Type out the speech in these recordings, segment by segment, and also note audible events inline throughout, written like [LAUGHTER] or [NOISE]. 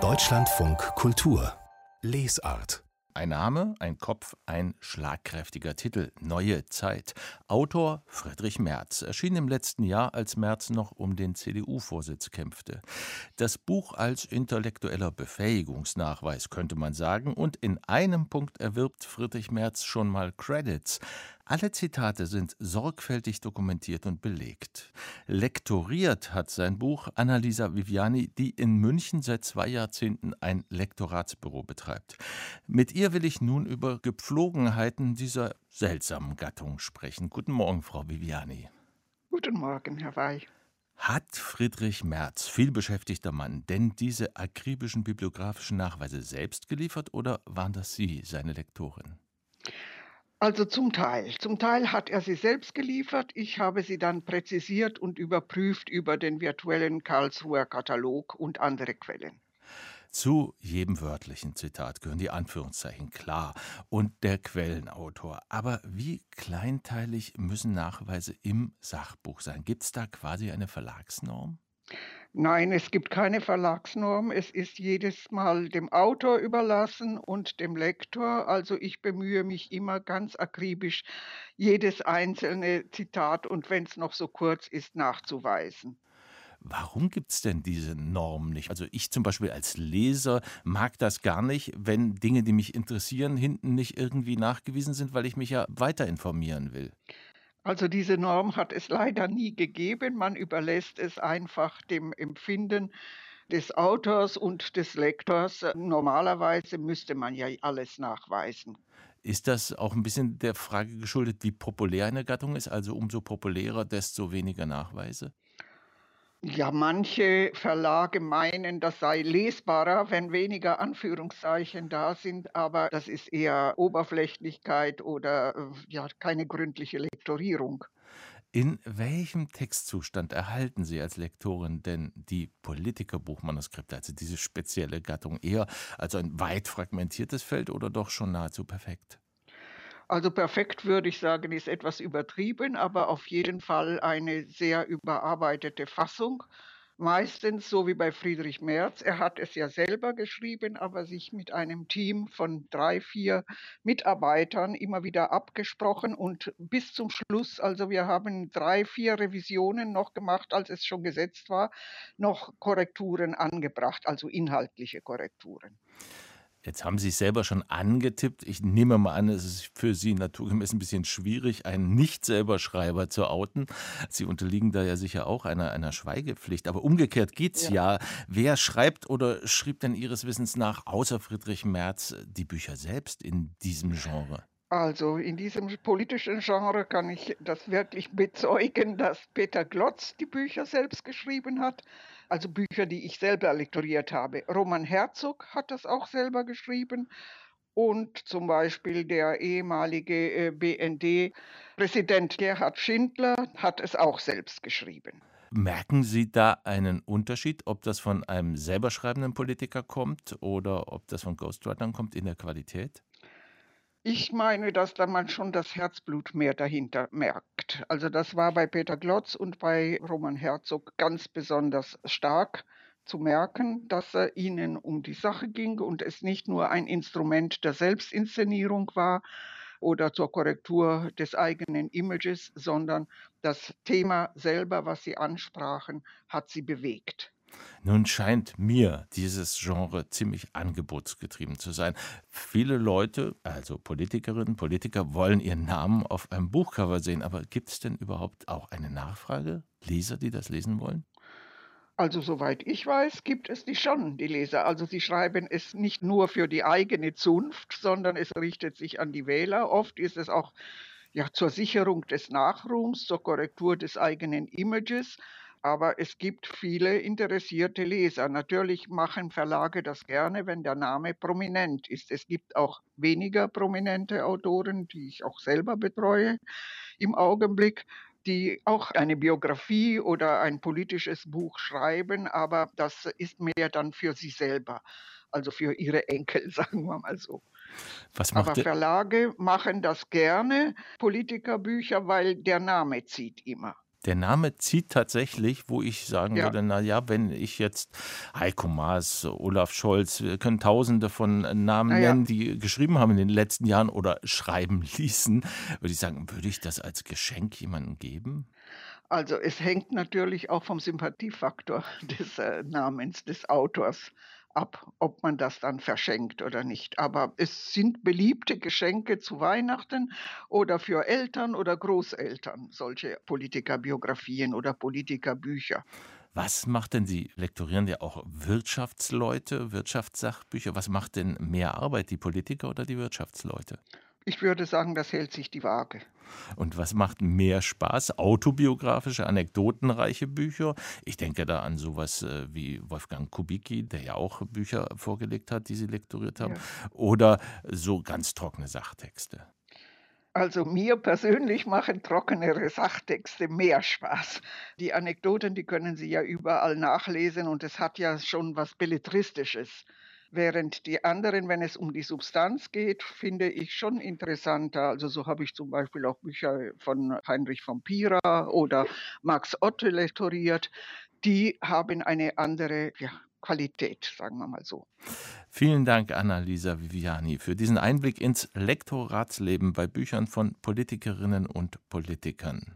Deutschlandfunk Kultur Lesart ein Name, ein Kopf, ein schlagkräftiger Titel. Neue Zeit. Autor Friedrich Merz. Erschien im letzten Jahr, als Merz noch um den CDU-Vorsitz kämpfte. Das Buch als intellektueller Befähigungsnachweis, könnte man sagen. Und in einem Punkt erwirbt Friedrich Merz schon mal Credits. Alle Zitate sind sorgfältig dokumentiert und belegt. Lektoriert hat sein Buch Annalisa Viviani, die in München seit zwei Jahrzehnten ein Lektoratsbüro betreibt. Mit ihr will ich nun über Gepflogenheiten dieser seltsamen Gattung sprechen. Guten Morgen, Frau Viviani. Guten Morgen, Herr Wey. Hat Friedrich Merz, vielbeschäftigter Mann, denn diese akribischen bibliografischen Nachweise selbst geliefert oder waren das Sie, seine Lektorin? Also zum Teil. Zum Teil hat er sie selbst geliefert. Ich habe sie dann präzisiert und überprüft über den virtuellen Karlsruher Katalog und andere Quellen. Zu jedem wörtlichen Zitat gehören die Anführungszeichen klar und der Quellenautor. Aber wie kleinteilig müssen Nachweise im Sachbuch sein? Gibt es da quasi eine Verlagsnorm? Nein, es gibt keine Verlagsnorm. Es ist jedes Mal dem Autor überlassen und dem Lektor. Also ich bemühe mich immer ganz akribisch, jedes einzelne Zitat und wenn es noch so kurz ist, nachzuweisen. Warum gibt es denn diese Norm nicht? Also ich zum Beispiel als Leser mag das gar nicht, wenn Dinge, die mich interessieren, hinten nicht irgendwie nachgewiesen sind, weil ich mich ja weiter informieren will. Also diese Norm hat es leider nie gegeben. Man überlässt es einfach dem Empfinden des Autors und des Lektors. Normalerweise müsste man ja alles nachweisen. Ist das auch ein bisschen der Frage geschuldet, wie populär eine Gattung ist? Also umso populärer, desto weniger Nachweise? Ja, manche Verlage meinen, das sei lesbarer, wenn weniger Anführungszeichen da sind, aber das ist eher Oberflächlichkeit oder äh, ja, keine gründliche Lektorierung. In welchem Textzustand erhalten Sie als Lektorin denn die Politikerbuchmanuskripte, also diese spezielle Gattung, eher als ein weit fragmentiertes Feld oder doch schon nahezu perfekt? Also perfekt würde ich sagen, ist etwas übertrieben, aber auf jeden Fall eine sehr überarbeitete Fassung. Meistens so wie bei Friedrich Merz. Er hat es ja selber geschrieben, aber sich mit einem Team von drei, vier Mitarbeitern immer wieder abgesprochen und bis zum Schluss, also wir haben drei, vier Revisionen noch gemacht, als es schon gesetzt war, noch Korrekturen angebracht, also inhaltliche Korrekturen. Jetzt haben Sie es selber schon angetippt. Ich nehme mal an, es ist für Sie naturgemäß ein bisschen schwierig, einen Nicht-Selber-Schreiber zu outen. Sie unterliegen da ja sicher auch einer, einer Schweigepflicht. Aber umgekehrt geht's ja. ja. Wer schreibt oder schrieb denn Ihres Wissens nach, außer Friedrich Merz, die Bücher selbst in diesem Genre? Also in diesem politischen Genre kann ich das wirklich bezeugen, dass Peter Glotz die Bücher selbst geschrieben hat also Bücher, die ich selber lektoriert habe. Roman Herzog hat das auch selber geschrieben und zum Beispiel der ehemalige äh, BND-Präsident Gerhard Schindler hat es auch selbst geschrieben. Merken Sie da einen Unterschied, ob das von einem selber schreibenden Politiker kommt oder ob das von Ghostwritern kommt in der Qualität? Ich meine, dass da man schon das Herzblut mehr dahinter merkt. Also das war bei Peter Glotz und bei Roman Herzog ganz besonders stark zu merken, dass es ihnen um die Sache ging und es nicht nur ein Instrument der Selbstinszenierung war oder zur Korrektur des eigenen Images, sondern das Thema selber, was sie ansprachen, hat sie bewegt. Nun scheint mir dieses Genre ziemlich angebotsgetrieben zu sein. Viele Leute, also Politikerinnen, Politiker, wollen ihren Namen auf einem Buchcover sehen. Aber gibt es denn überhaupt auch eine Nachfrage? Leser, die das lesen wollen? Also soweit ich weiß, gibt es die schon, die Leser. Also sie schreiben es nicht nur für die eigene Zunft, sondern es richtet sich an die Wähler. Oft ist es auch ja, zur Sicherung des Nachruhms, zur Korrektur des eigenen Images aber es gibt viele interessierte Leser. Natürlich machen Verlage das gerne, wenn der Name prominent ist. Es gibt auch weniger prominente Autoren, die ich auch selber betreue im Augenblick, die auch eine Biografie oder ein politisches Buch schreiben, aber das ist mehr dann für sie selber, also für ihre Enkel, [LAUGHS] sagen wir mal so. aber Verlage machen das gerne, Politikerbücher, weil der Name zieht immer. Der Name zieht tatsächlich, wo ich sagen ja. würde, na ja, wenn ich jetzt Heiko Maas, Olaf Scholz, wir können tausende von Namen ja. nennen, die geschrieben haben in den letzten Jahren oder [LAUGHS] schreiben ließen, würde ich sagen, würde ich das als Geschenk jemandem geben? Also es hängt natürlich auch vom Sympathiefaktor [LAUGHS] des äh, Namens des Autors ab, ob man das dann verschenkt oder nicht. Aber es sind beliebte Geschenke zu Weihnachten oder für Eltern oder Großeltern, solche Politikerbiografien oder Politikerbücher. Was macht denn Sie? Lektorieren ja auch Wirtschaftsleute, Wirtschaftssachbücher. Was macht denn mehr Arbeit, die Politiker oder die Wirtschaftsleute? Ich würde sagen, das hält sich die Waage. Und was macht mehr Spaß? Autobiografische, anekdotenreiche Bücher? Ich denke da an sowas äh, wie Wolfgang Kubicki, der ja auch Bücher vorgelegt hat, die Sie lektoriert haben. Ja. Oder so ganz trockene Sachtexte. Also mir persönlich machen trockenere Sachtexte mehr Spaß. Die Anekdoten, die können Sie ja überall nachlesen und es hat ja schon was Belletristisches. Während die anderen, wenn es um die Substanz geht, finde ich schon interessanter. Also so habe ich zum Beispiel auch Bücher von Heinrich von Pira oder Max Otte lektoriert. Die haben eine andere ja, Qualität, sagen wir mal so. Vielen Dank, Annalisa Viviani, für diesen Einblick ins Lektoratsleben bei Büchern von Politikerinnen und Politikern.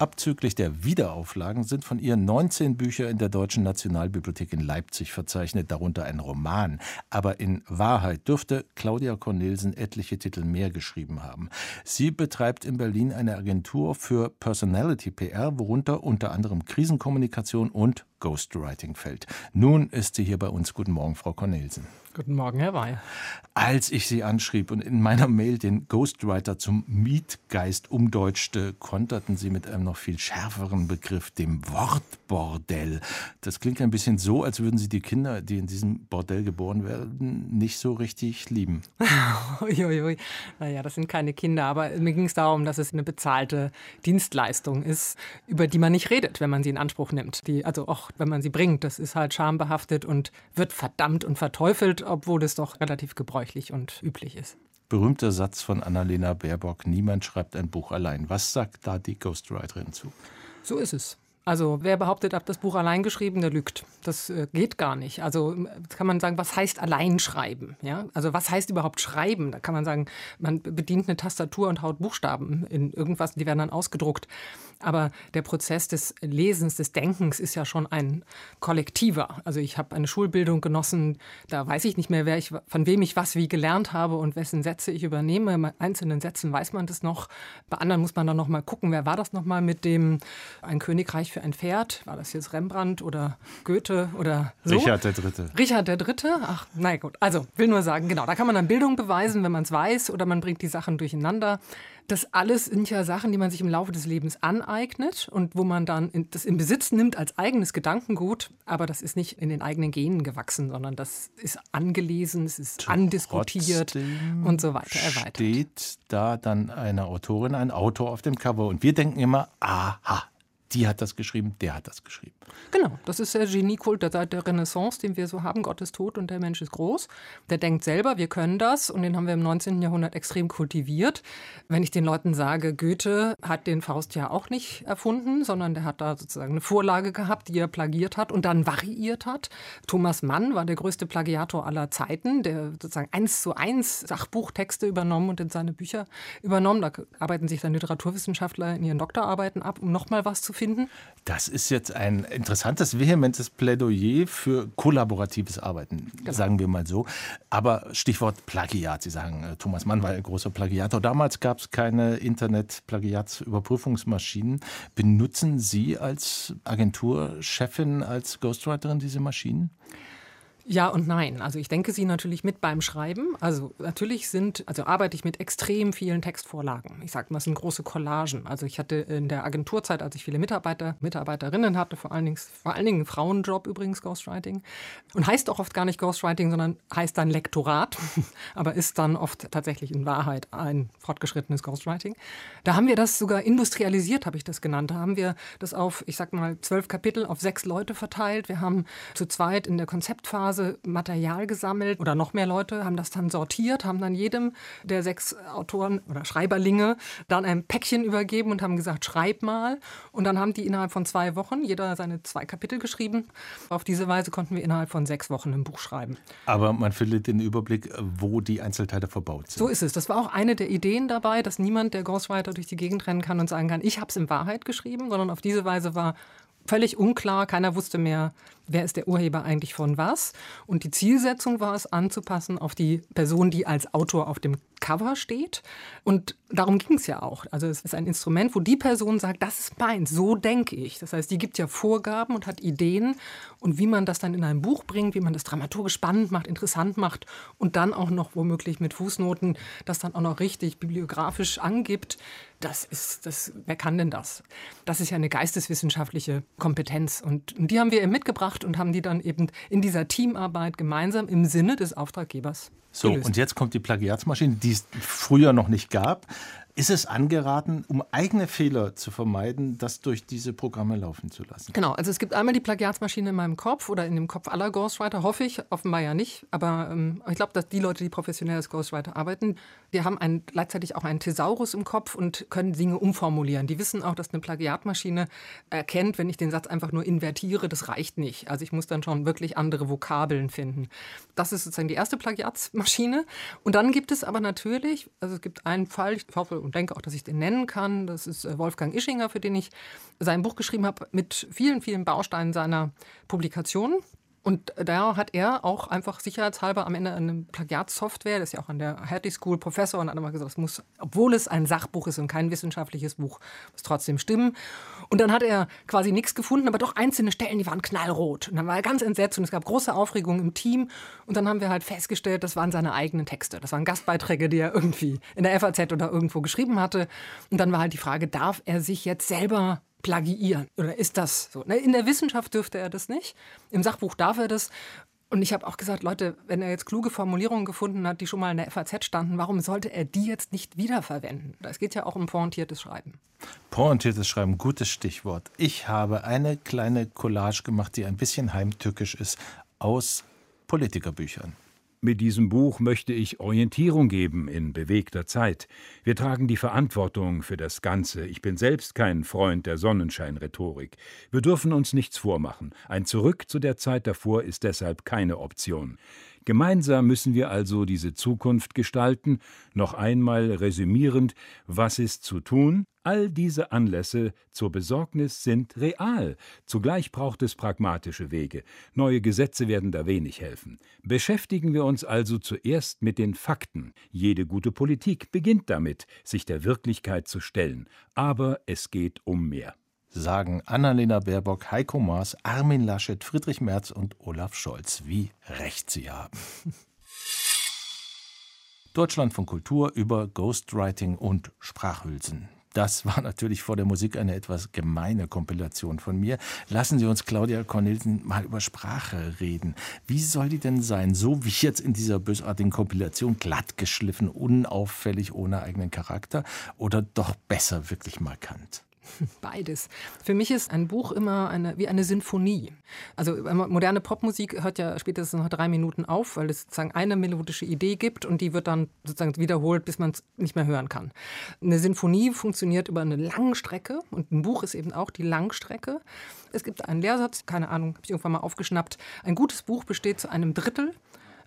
Abzüglich der Wiederauflagen sind von ihr 19 Bücher in der Deutschen Nationalbibliothek in Leipzig verzeichnet, darunter ein Roman. Aber in Wahrheit dürfte Claudia Cornelsen etliche Titel mehr geschrieben haben. Sie betreibt in Berlin eine Agentur für Personality PR, worunter unter anderem Krisenkommunikation und Ghostwriting fällt. Nun ist sie hier bei uns. Guten Morgen, Frau Cornelsen. Guten Morgen, Herr Wey. Als ich Sie anschrieb und in meiner Mail den Ghostwriter zum Mietgeist umdeutschte, konterten Sie mit einem noch viel schärferen Begriff, dem Wortbordell. Das klingt ein bisschen so, als würden Sie die Kinder, die in diesem Bordell geboren werden, nicht so richtig lieben. [LAUGHS] Uiuiui. Naja, das sind keine Kinder, aber mir ging es darum, dass es eine bezahlte Dienstleistung ist, über die man nicht redet, wenn man sie in Anspruch nimmt. Die, also auch wenn man sie bringt, das ist halt schambehaftet und wird verdammt und verteufelt obwohl es doch relativ gebräuchlich und üblich ist. Berühmter Satz von Annalena Baerbock: Niemand schreibt ein Buch allein. Was sagt da die Ghostwriterin zu? So ist es. Also wer behauptet, ab das Buch allein geschrieben, der lügt. Das äh, geht gar nicht. Also kann man sagen, was heißt allein schreiben? Ja? Also was heißt überhaupt schreiben? Da kann man sagen, man bedient eine Tastatur und haut Buchstaben in irgendwas, die werden dann ausgedruckt. Aber der Prozess des Lesens, des Denkens ist ja schon ein kollektiver. Also ich habe eine Schulbildung genossen, da weiß ich nicht mehr, wer ich, von wem ich was wie gelernt habe und wessen Sätze ich übernehme. Bei einzelnen Sätzen weiß man das noch. Bei anderen muss man dann noch mal gucken, wer war das noch mal mit dem Ein Königreich für ein Pferd? War das jetzt Rembrandt oder Goethe oder so? Richard der Dritte. Richard der Dritte? Ach, na gut. Also will nur sagen, genau, da kann man dann Bildung beweisen, wenn man es weiß oder man bringt die Sachen durcheinander. Das alles sind ja Sachen, die man sich im Laufe des Lebens aneignet und wo man dann in, das in Besitz nimmt als eigenes Gedankengut. Aber das ist nicht in den eigenen Genen gewachsen, sondern das ist angelesen, es ist Trotzdem andiskutiert und so weiter erweitert. Steht da dann eine Autorin, ein Autor auf dem Cover und wir denken immer, aha, die hat das geschrieben, der hat das geschrieben. Genau, das ist der Geniekult der Zeit der Renaissance, den wir so haben. Gott ist tot und der Mensch ist groß. Der denkt selber, wir können das und den haben wir im 19. Jahrhundert extrem kultiviert. Wenn ich den Leuten sage, Goethe hat den Faust ja auch nicht erfunden, sondern der hat da sozusagen eine Vorlage gehabt, die er plagiert hat und dann variiert hat. Thomas Mann war der größte Plagiator aller Zeiten, der sozusagen eins zu eins Sachbuchtexte übernommen und in seine Bücher übernommen. Da arbeiten sich dann Literaturwissenschaftler in ihren Doktorarbeiten ab, um nochmal was zu finden? Das ist jetzt ein interessantes, vehementes Plädoyer für kollaboratives Arbeiten, genau. sagen wir mal so. Aber Stichwort Plagiat. Sie sagen, äh, Thomas Mann war ein großer Plagiator. Damals gab es keine Internet-Plagiatsüberprüfungsmaschinen. Benutzen Sie als Agenturchefin, als Ghostwriterin diese Maschinen? Ja und nein. Also ich denke sie natürlich mit beim Schreiben. Also natürlich sind, also arbeite ich mit extrem vielen Textvorlagen. Ich sage mal, es sind große Collagen. Also ich hatte in der Agenturzeit, als ich viele Mitarbeiter, Mitarbeiterinnen hatte, vor allen Dingen, vor allen Dingen Frauenjob übrigens Ghostwriting. Und heißt auch oft gar nicht Ghostwriting, sondern heißt dann Lektorat, [LAUGHS] aber ist dann oft tatsächlich in Wahrheit ein fortgeschrittenes Ghostwriting. Da haben wir das sogar industrialisiert, habe ich das genannt. Da haben wir das auf, ich sag mal, zwölf Kapitel auf sechs Leute verteilt. Wir haben zu zweit in der Konzeptphase diverse Material gesammelt oder noch mehr Leute haben das dann sortiert, haben dann jedem der sechs Autoren oder Schreiberlinge dann ein Päckchen übergeben und haben gesagt, schreib mal. Und dann haben die innerhalb von zwei Wochen jeder seine zwei Kapitel geschrieben. Auf diese Weise konnten wir innerhalb von sechs Wochen ein Buch schreiben. Aber man findet den Überblick, wo die Einzelteile verbaut sind. So ist es. Das war auch eine der Ideen dabei, dass niemand, der Ghostwriter durch die Gegend rennen kann und sagen kann, ich habe es in Wahrheit geschrieben, sondern auf diese Weise war völlig unklar. Keiner wusste mehr, wer ist der Urheber eigentlich von was. Und die Zielsetzung war es, anzupassen auf die Person, die als Autor auf dem Cover steht. Und darum ging es ja auch. Also es ist ein Instrument, wo die Person sagt, das ist meins, so denke ich. Das heißt, die gibt ja Vorgaben und hat Ideen. Und wie man das dann in ein Buch bringt, wie man das dramaturgisch spannend macht, interessant macht und dann auch noch womöglich mit Fußnoten das dann auch noch richtig bibliografisch angibt, das ist, das, wer kann denn das? Das ist ja eine geisteswissenschaftliche Kompetenz. Und, die haben wir eben mitgebracht und haben die dann eben in dieser Teamarbeit gemeinsam im Sinne des Auftraggebers so, gelöst. und jetzt kommt die Plagiatsmaschine, die es früher noch nicht gab. Ist es angeraten, um eigene Fehler zu vermeiden, das durch diese Programme laufen zu lassen? Genau, also es gibt einmal die Plagiatsmaschine in meinem Kopf oder in dem Kopf aller Ghostwriter, hoffe ich, offenbar ja nicht. Aber ähm, ich glaube, dass die Leute, die professionell als Ghostwriter arbeiten, die haben einen, gleichzeitig auch einen Thesaurus im Kopf und können Dinge umformulieren. Die wissen auch, dass eine Plagiatmaschine erkennt, wenn ich den Satz einfach nur invertiere, das reicht nicht. Also ich muss dann schon wirklich andere Vokabeln finden. Das ist sozusagen die erste Plagiatsmaschine. Und dann gibt es aber natürlich, also es gibt einen Fall, ich hoffe, und denke auch, dass ich den nennen kann. Das ist äh, Wolfgang Ischinger, für den ich sein Buch geschrieben habe, mit vielen, vielen Bausteinen seiner Publikation. Und da hat er auch einfach sicherheitshalber am Ende eine Plagiatssoftware, das ist ja auch an der Hattie School Professor und hat immer gesagt, das muss, obwohl es ein Sachbuch ist und kein wissenschaftliches Buch, muss trotzdem stimmen. Und dann hat er quasi nichts gefunden, aber doch einzelne Stellen, die waren knallrot. Und dann war er ganz entsetzt und es gab große Aufregung im Team. Und dann haben wir halt festgestellt, das waren seine eigenen Texte. Das waren Gastbeiträge, die er irgendwie in der FAZ oder irgendwo geschrieben hatte. Und dann war halt die Frage, darf er sich jetzt selber plagiieren? Oder ist das so? Ne, in der Wissenschaft dürfte er das nicht. Im Sachbuch darf er das. Und ich habe auch gesagt, Leute, wenn er jetzt kluge Formulierungen gefunden hat, die schon mal in der FAZ standen, warum sollte er die jetzt nicht wiederverwenden? Es geht ja auch um pointiertes Schreiben. Pointiertes Schreiben, gutes Stichwort. Ich habe eine kleine Collage gemacht, die ein bisschen heimtückisch ist, aus Politikerbüchern. Mit diesem Buch möchte ich Orientierung geben in bewegter Zeit. Wir tragen die Verantwortung für das Ganze. Ich bin selbst kein Freund der Sonnenscheinrhetorik. Wir dürfen uns nichts vormachen. Ein Zurück zu der Zeit davor ist deshalb keine Option. Gemeinsam müssen wir also diese Zukunft gestalten. Noch einmal resümierend, was ist zu tun? All diese Anlässe zur Besorgnis sind real. Zugleich braucht es pragmatische Wege. Neue Gesetze werden da wenig helfen. Beschäftigen wir uns also zuerst mit den Fakten. Jede gute Politik beginnt damit, sich der Wirklichkeit zu stellen. Aber es geht um mehr sagen Annalena Baerbock, Heiko Maas, Armin Laschet, Friedrich Merz und Olaf Scholz. Wie recht sie haben. [LAUGHS] Deutschland von Kultur über Ghostwriting und Sprachhülsen. Das war natürlich vor der Musik eine etwas gemeine Kompilation von mir. Lassen Sie uns, Claudia Cornelsen, mal über Sprache reden. Wie soll die denn sein? So wie jetzt in dieser bösartigen Kompilation, glatt geschliffen, unauffällig, ohne eigenen Charakter? Oder doch besser wirklich markant? Beides. Für mich ist ein Buch immer eine, wie eine Sinfonie. Also moderne Popmusik hört ja spätestens nach drei Minuten auf, weil es sozusagen eine melodische Idee gibt und die wird dann sozusagen wiederholt, bis man es nicht mehr hören kann. Eine Sinfonie funktioniert über eine lange Strecke und ein Buch ist eben auch die Langstrecke. Es gibt einen Lehrsatz, keine Ahnung, habe ich irgendwann mal aufgeschnappt. Ein gutes Buch besteht zu einem Drittel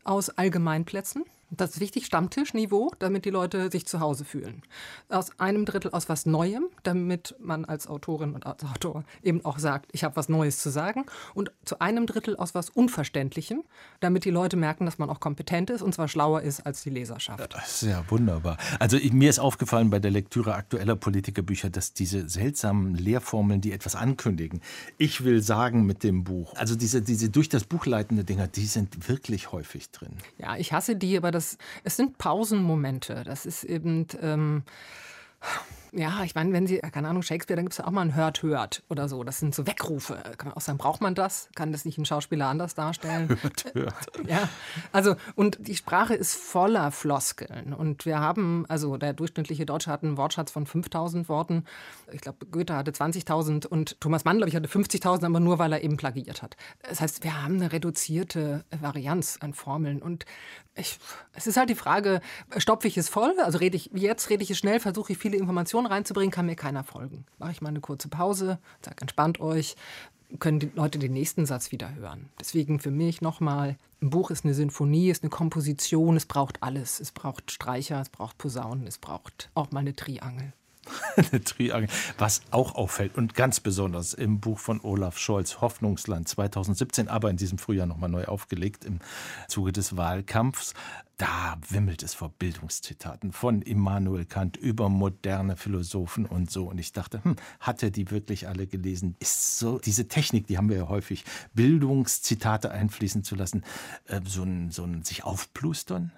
aus Allgemeinplätzen das ist wichtig, Stammtischniveau, damit die Leute sich zu Hause fühlen. Aus einem Drittel aus was Neuem, damit man als Autorin und als Autor eben auch sagt, ich habe was Neues zu sagen. Und zu einem Drittel aus was Unverständlichem, damit die Leute merken, dass man auch kompetent ist und zwar schlauer ist als die Leserschaft. Das ist ja wunderbar. Also mir ist aufgefallen bei der Lektüre aktueller Politikerbücher, dass diese seltsamen Lehrformeln, die etwas ankündigen, ich will sagen mit dem Buch, also diese, diese durch das Buch leitende Dinger, die sind wirklich häufig drin. Ja, ich hasse die, aber das das, es sind Pausenmomente. Das ist eben. Ähm, Ja, ich meine, wenn Sie, keine Ahnung, Shakespeare, dann gibt es ja auch mal ein Hört, Hört oder so. Das sind so Weckrufe. Kann man auch sagen, braucht man das? Kann das nicht ein Schauspieler anders darstellen? [LAUGHS] Hört, hört. [LAUGHS] Ja, also, und die Sprache ist voller Floskeln. Und wir haben, also der durchschnittliche Deutsche hat einen Wortschatz von 5000 Worten. Ich glaube, Goethe hatte 20.000 und Thomas Mann, glaube ich, hatte 50.000, aber nur, weil er eben plagiert hat. Das heißt, wir haben eine reduzierte Varianz an Formeln. Und ich, es ist halt die Frage, stopfe ich es voll? Also rede ich, jetzt rede ich es schnell, versuche ich viele Informationen reinzubringen, kann mir keiner folgen. Mache ich mal eine kurze Pause, sage, entspannt euch, können die Leute den nächsten Satz wieder hören. Deswegen für mich nochmal, ein Buch ist eine Sinfonie, ist eine Komposition, es braucht alles. Es braucht Streicher, es braucht Posaunen, es braucht auch mal eine Triangel. [LAUGHS] Was auch auffällt und ganz besonders im Buch von Olaf Scholz, Hoffnungsland 2017, aber in diesem Frühjahr nochmal neu aufgelegt im Zuge des Wahlkampfs. Da wimmelt es vor Bildungszitaten von Immanuel Kant über moderne Philosophen und so. Und ich dachte, hm, hat er die wirklich alle gelesen? Ist so diese Technik, die haben wir ja häufig, Bildungszitate einfließen zu lassen, äh, so ein, so ein sich aufplustern?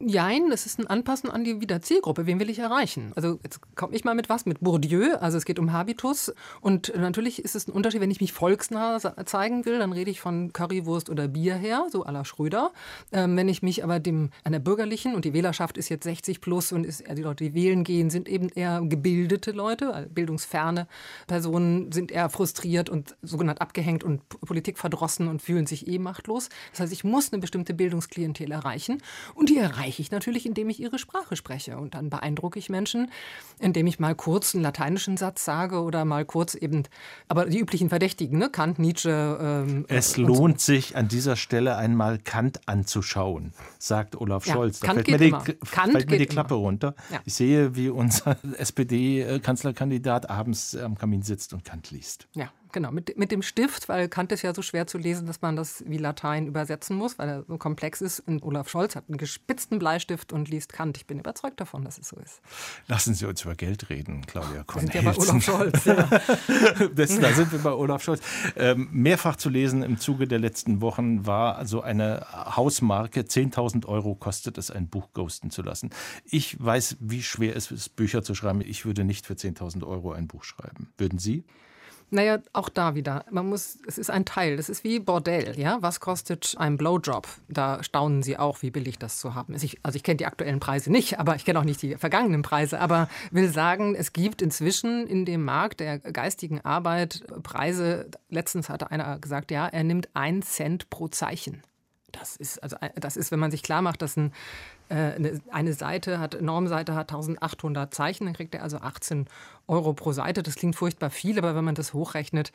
Jein, es ist ein Anpassen an die wieder Zielgruppe. Wen will ich erreichen? Also jetzt komme ich mal mit was, mit Bourdieu. Also es geht um Habitus. Und natürlich ist es ein Unterschied, wenn ich mich volksnah zeigen will, dann rede ich von Currywurst oder Bier her, so à la Schröder. Ähm, wenn ich mich aber dem einer bürgerlichen, und die Wählerschaft ist jetzt 60 plus und ist, die Leute, die wählen gehen, sind eben eher gebildete Leute, also bildungsferne Personen sind eher frustriert und sogenannt abgehängt und politikverdrossen und fühlen sich eh machtlos. Das heißt, ich muss eine bestimmte Bildungsklientel erreichen. Und die erreiche ich natürlich, indem ich ihre Sprache spreche. Und dann beeindrucke ich Menschen, indem ich mal kurz einen lateinischen Satz sage oder mal kurz eben, aber die üblichen Verdächtigen, ne? Kant, Nietzsche. Ähm, es lohnt so. sich an dieser Stelle einmal Kant anzuschauen, sagt Olaf ja, Scholz. Da Kant fällt mir die, fällt mir die Klappe immer. runter. Ja. Ich sehe, wie unser [LAUGHS] SPD-Kanzlerkandidat abends am Kamin sitzt und Kant liest. Ja, genau. Mit, mit dem Stift, weil Kant ist ja so schwer zu lesen, dass man das wie Latein übersetzen muss, weil er so komplex ist. Und Olaf Scholz hat einen gespitzten Bleistift und liest Kant. Ich bin überzeugt davon, dass es so ist. Lassen Sie uns über Geld reden, Claudia Wir sind ja bei Olaf Scholz. Ja. [LAUGHS] das, da sind wir bei Olaf Scholz. Ähm, mehrfach zu lesen im Zuge der letzten Wochen war so eine Hausmarke. 10.000 Euro kostet es, ein Buch ghosten zu lassen. Ich weiß, wie schwer es ist, Bücher zu schreiben. Ich würde nicht für 10.000 Euro ein Buch schreiben. Würden Sie? Naja, auch da wieder. Man muss, es ist ein Teil. Das ist wie Bordell, ja. Was kostet ein Blowjob? Da staunen Sie auch, wie billig das zu haben ist. Ich, also ich kenne die aktuellen Preise nicht, aber ich kenne auch nicht die vergangenen Preise. Aber will sagen, es gibt inzwischen in dem Markt der geistigen Arbeit Preise. Letztens hatte einer gesagt, ja, er nimmt einen Cent pro Zeichen. Das ist, also, das ist, wenn man sich klar macht, dass ein, äh, eine Seite hat, Normseite hat 1800 Zeichen, dann kriegt er also 18 Euro pro Seite. Das klingt furchtbar viel, aber wenn man das hochrechnet,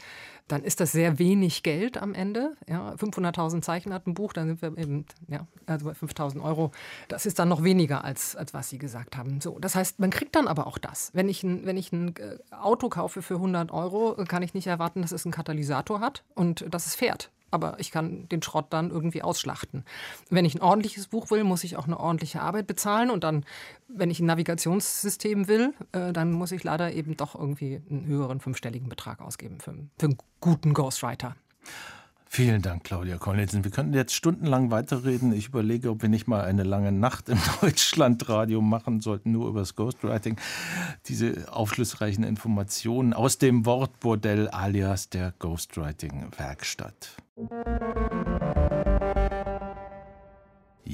dann ist das sehr wenig Geld am Ende. Ja, 500.000 Zeichen hat ein Buch, dann sind wir eben, ja, also bei 5.000 Euro. Das ist dann noch weniger, als, als was Sie gesagt haben. So, das heißt, man kriegt dann aber auch das. Wenn ich ein, wenn ich ein Auto kaufe für 100 Euro, kann ich nicht erwarten, dass es einen Katalysator hat und dass es fährt aber ich kann den Schrott dann irgendwie ausschlachten. Wenn ich ein ordentliches Buch will, muss ich auch eine ordentliche Arbeit bezahlen und dann, wenn ich ein Navigationssystem will, äh, dann muss ich leider eben doch irgendwie einen höheren fünfstelligen Betrag ausgeben für, für einen guten Ghostwriter. Vielen Dank, Claudia Cornelissen. Wir könnten jetzt stundenlang weiterreden. Ich überlege, ob wir nicht mal eine lange Nacht im [LAUGHS] Deutschlandradio machen sollten, nur über das Ghostwriting. Diese aufschlussreichen Informationen aus dem Wortbordell alias der Ghostwriting-Werkstatt. Thank you.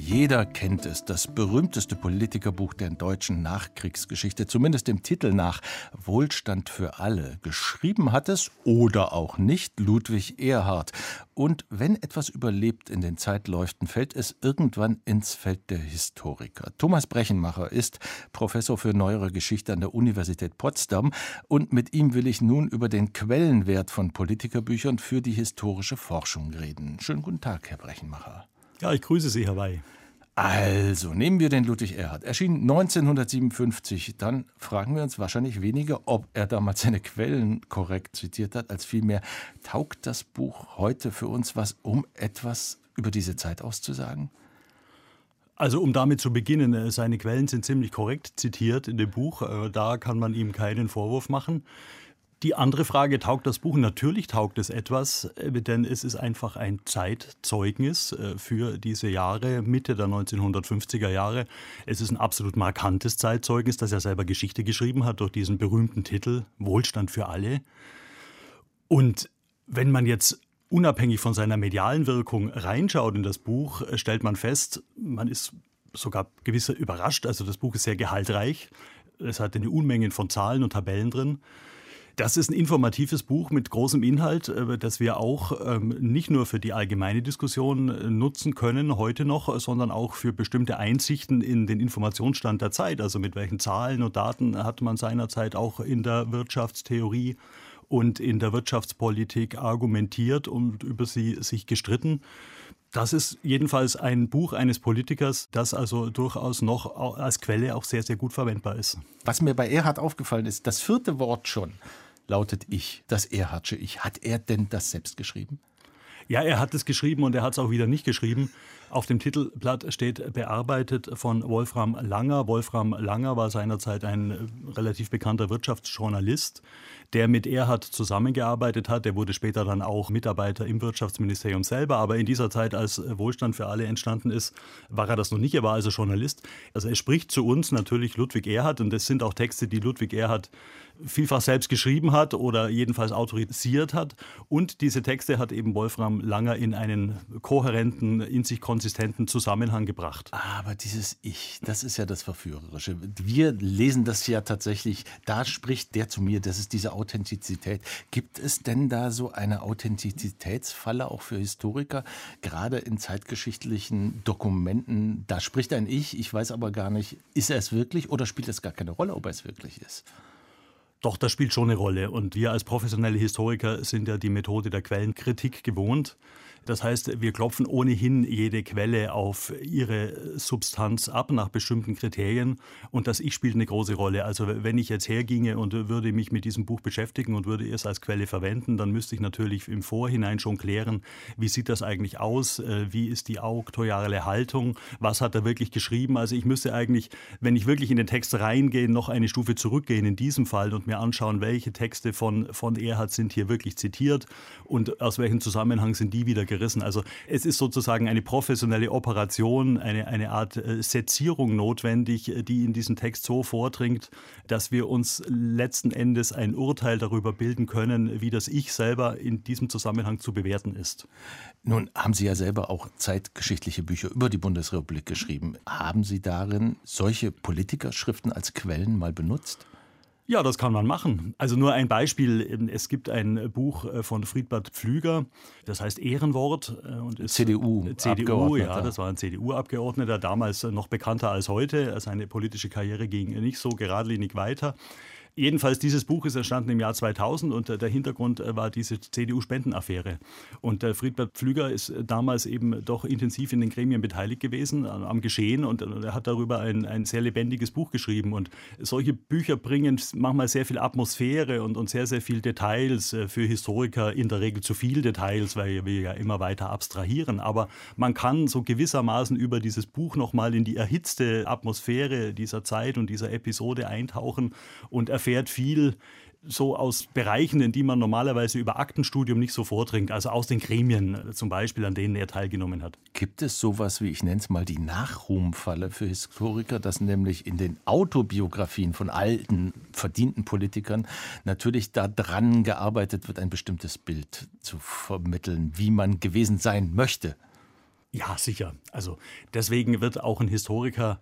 Jeder kennt es, das berühmteste Politikerbuch der deutschen Nachkriegsgeschichte, zumindest dem Titel nach Wohlstand für alle. Geschrieben hat es oder auch nicht Ludwig Erhard. Und wenn etwas überlebt in den Zeitläuften, fällt es irgendwann ins Feld der Historiker. Thomas Brechenmacher ist Professor für neuere Geschichte an der Universität Potsdam und mit ihm will ich nun über den Quellenwert von Politikerbüchern für die historische Forschung reden. Schönen guten Tag, Herr Brechenmacher. Ja, ich grüße Sie, Herr Wey. Also, nehmen wir den Ludwig Erhard. Erschien 1957. Dann fragen wir uns wahrscheinlich weniger, ob er damals seine Quellen korrekt zitiert hat, als vielmehr, taugt das Buch heute für uns was, um etwas über diese Zeit auszusagen? Also um damit zu beginnen, seine Quellen sind ziemlich korrekt zitiert in dem Buch. Da kann man ihm keinen Vorwurf machen. Die andere Frage, taugt das Buch? Natürlich taugt es etwas, äh, denn es ist einfach ein Zeitzeugnis äh, für diese Jahre, Mitte der 1950er Jahre. Es ist ein absolut markantes Zeitzeugnis, das er selber Geschichte geschrieben hat durch diesen berühmten Titel Wohlstand für alle. Und wenn man jetzt unabhängig von seiner medialen Wirkung reinschaut in das Buch, äh, stellt man fest, man ist sogar gewisser überrascht. Also das Buch ist sehr gehaltreich. Es hat eine Unmenge von Zahlen und Tabellen drin. Das ist ein informatives Buch mit großem Inhalt, äh, das wir auch ähm, nicht nur für die allgemeine Diskussion äh, nutzen können heute noch, sondern auch für bestimmte Einsichten in den Informationsstand der Zeit. Also mit welchen Zahlen und Daten hat man seinerzeit auch in der Wirtschaftstheorie und in der Wirtschaftspolitik argumentiert und über sie sich gestritten. Das ist jedenfalls ein Buch eines Politikers, das also durchaus noch als Quelle auch sehr, sehr gut verwendbar ist. Was mir bei Erhard aufgefallen ist, das vierte Wort schon lautet Ich, das Erhardsche Ich. Hat er denn das selbst geschrieben? Ja, er hat es geschrieben und er hat es auch wieder nicht geschrieben. Auf dem Titelblatt steht bearbeitet von Wolfram Langer. Wolfram Langer war seinerzeit ein äh, relativ bekannter Wirtschaftsjournalist, der mit Erhard zusammengearbeitet hat. Der wurde später dann auch Mitarbeiter im Wirtschaftsministerium selber. Aber in dieser Zeit, als Wohlstand für alle entstanden ist, war er das noch nicht. Er war also Journalist. Also er spricht zu uns natürlich Ludwig Erhard und das sind auch Texte, die Ludwig Erhard vielfach selbst geschrieben hat oder jedenfalls autorisiert hat. Und diese Texte hat eben Wolfram Langer in einen kohärenten, in sich konsistenten Zusammenhang gebracht. Aber dieses Ich, das ist ja das Verführerische. Wir lesen das ja tatsächlich, da spricht der zu mir, das ist diese Authentizität. Gibt es denn da so eine Authentizitätsfalle auch für Historiker, gerade in zeitgeschichtlichen Dokumenten? Da spricht ein Ich, ich weiß aber gar nicht, ist er es wirklich oder spielt es gar keine Rolle, ob er es wirklich ist? Doch, das spielt schon eine Rolle. Und wir als professionelle Historiker sind ja die Methode der Quellenkritik gewohnt. Das heißt, wir klopfen ohnehin jede Quelle auf ihre Substanz ab nach bestimmten Kriterien und das Ich spielt eine große Rolle. Also wenn ich jetzt herginge und würde mich mit diesem Buch beschäftigen und würde es als Quelle verwenden, dann müsste ich natürlich im Vorhinein schon klären, wie sieht das eigentlich aus, äh, wie ist die auktoriale Haltung, was hat er wirklich geschrieben. Also ich müsste eigentlich, wenn ich wirklich in den Text reingehe, noch eine Stufe zurückgehen in diesem Fall und mir anschauen, welche Texte von, von Erhard sind hier wirklich zitiert und aus welchem Zusammenhang sind die wieder gerissen. Also es ist sozusagen eine professionelle Operation, eine, eine Art äh, Sezierung notwendig, äh, die in diesen Text so vordringt, dass wir uns letzten Endes ein Urteil darüber bilden können, wie das Ich selber in diesem Zusammenhang zu bewerten ist. Nun haben Sie ja selber auch zeitgeschichtliche Bücher über die Bundesrepublik geschrieben. Haben Sie darin solche Politikerschriften als Quellen mal benutzt? Ja, das kann man machen. Also nur ein Beispiel. Es gibt ein Buch äh, von Friedbert Pflüger, das heißt Ehrenwort. Äh, und ist CDU. CDU, ja, das war ein CDU-Abgeordneter, damals noch bekannter als heute. Seine politische Karriere ging nicht so geradlinig weiter. Jedenfalls, dieses Buch ist entstanden im Jahr 2000 und äh, der Hintergrund äh, war diese CDU-Spendenaffäre. Und äh, Friedbert Pflüger ist damals eben doch intensiv in den Gremien beteiligt gewesen, am Geschehen und er hat darüber ein, ein sehr lebendiges Buch geschrieben. Und solche Bücher bringen manchmal sehr viel Atmosphäre und, und sehr, sehr viel Details für Historiker, in der Regel zu viel Details, weil wir ja immer weiter abstrahieren. Aber man kann so gewissermaßen über dieses Buch nochmal in die erhitzte Atmosphäre dieser Zeit und dieser Episode eintauchen und erfahren, erfährt viel so aus Bereichen, in die man normalerweise über Aktenstudium nicht so vordringt, also aus den Gremien äh, zum Beispiel, an denen er teilgenommen hat. Gibt es sowas wie, ich nenne es mal die Nachruhmfalle für Historiker, dass nämlich in den Autobiografien von alten, verdienten Politikern natürlich daran gearbeitet wird, ein bestimmtes Bild zu vermitteln, wie man gewesen sein möchte? Ja, sicher. Also deswegen wird auch ein Historiker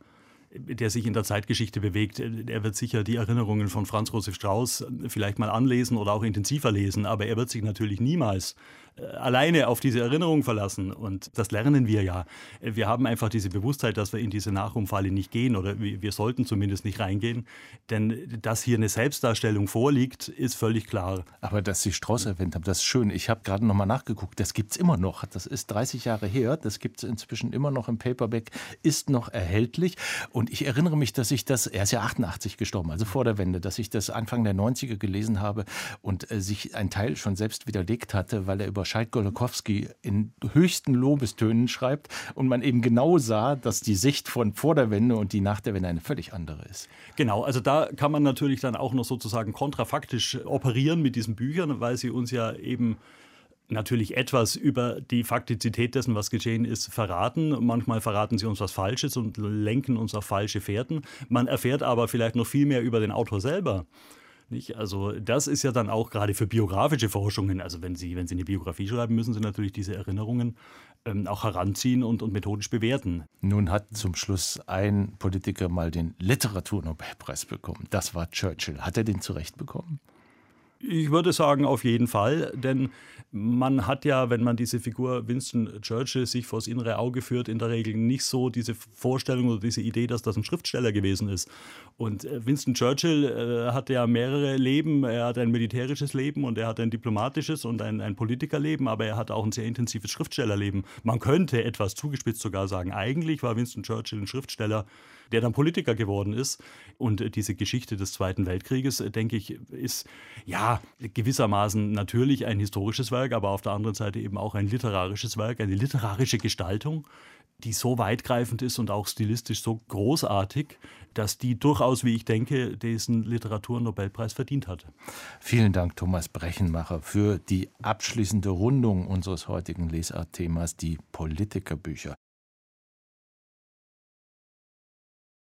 der sich in der Zeitgeschichte bewegt, er wird sicher die Erinnerungen von Franz Josef Strauß vielleicht mal anlesen oder auch intensiver lesen, aber er wird sich natürlich niemals äh, alleine auf diese Erinnerung verlassen. Und das lernen wir ja. Wir haben einfach diese Bewusstheit, dass wir in diese Nachrumfalle nicht gehen oder wir sollten zumindest nicht reingehen. Denn dass hier eine Selbstdarstellung vorliegt, ist völlig klar. Aber dass Sie Strauß erwähnt haben, das ist schön. Ich habe gerade noch mal nachgeguckt. Das gibt es immer noch. Das ist 30 Jahre her. Das gibt es inzwischen immer noch im Paperback, ist noch erhältlich. Und Und ich erinnere mich, dass ich das, er ist ja 88 gestorben, also vor der Wende, dass ich das Anfang der 90er gelesen habe und äh, sich ein Teil schon selbst widerlegt hatte, weil er über Scheid Golokowski in höchsten Lobestönen schreibt und man eben genau sah, dass die Sicht von vor der Wende und die nach der Wende eine völlig andere ist. Genau, also da kann man natürlich dann auch noch sozusagen kontrafaktisch operieren mit diesen Büchern, weil sie uns ja eben natürlich etwas über die Faktizität dessen, was geschehen ist, verraten. Manchmal verraten sie uns was Falsches und lenken uns auf falsche Fährten. Man erfährt aber vielleicht noch viel mehr über den Autor selber. Nicht? Also das ist ja dann auch gerade für biografische Forschungen, also wenn Sie, wenn Sie eine Biografie schreiben, müssen Sie natürlich diese Erinnerungen ähm, auch heranziehen und, und methodisch bewerten. Nun hat zum Schluss ein Politiker mal den Literaturnobelpreis bekommen. Das war Churchill. Hat er den zurecht bekommen? Ich würde sagen, auf jeden Fall, denn man hat ja, wenn man diese Figur Winston Churchill sich vors innere Auge führt, in der Regel nicht so diese Vorstellung oder diese Idee, dass das ein Schriftsteller gewesen ist. Und äh, Winston Churchill äh, hatte ja mehrere Leben. Er hat ein militärisches Leben und er hat ein diplomatisches und ein, ein Politikerleben, aber er hat auch ein sehr intensives Schriftstellerleben. Man könnte etwas zugespitzt sogar sagen, eigentlich war Winston Churchill ein Schriftsteller, der dann Politiker geworden ist. Und diese Geschichte des Zweiten Weltkrieges, denke ich, ist ja gewissermaßen natürlich ein historisches Werk, aber auf der anderen Seite eben auch ein literarisches Werk, eine literarische Gestaltung, die so weitgreifend ist und auch stilistisch so großartig, dass die durchaus, wie ich denke, diesen Literaturnobelpreis verdient hat. Vielen Dank, Thomas Brechenmacher, für die abschließende Rundung unseres heutigen Lesart-Themas, die Politikerbücher.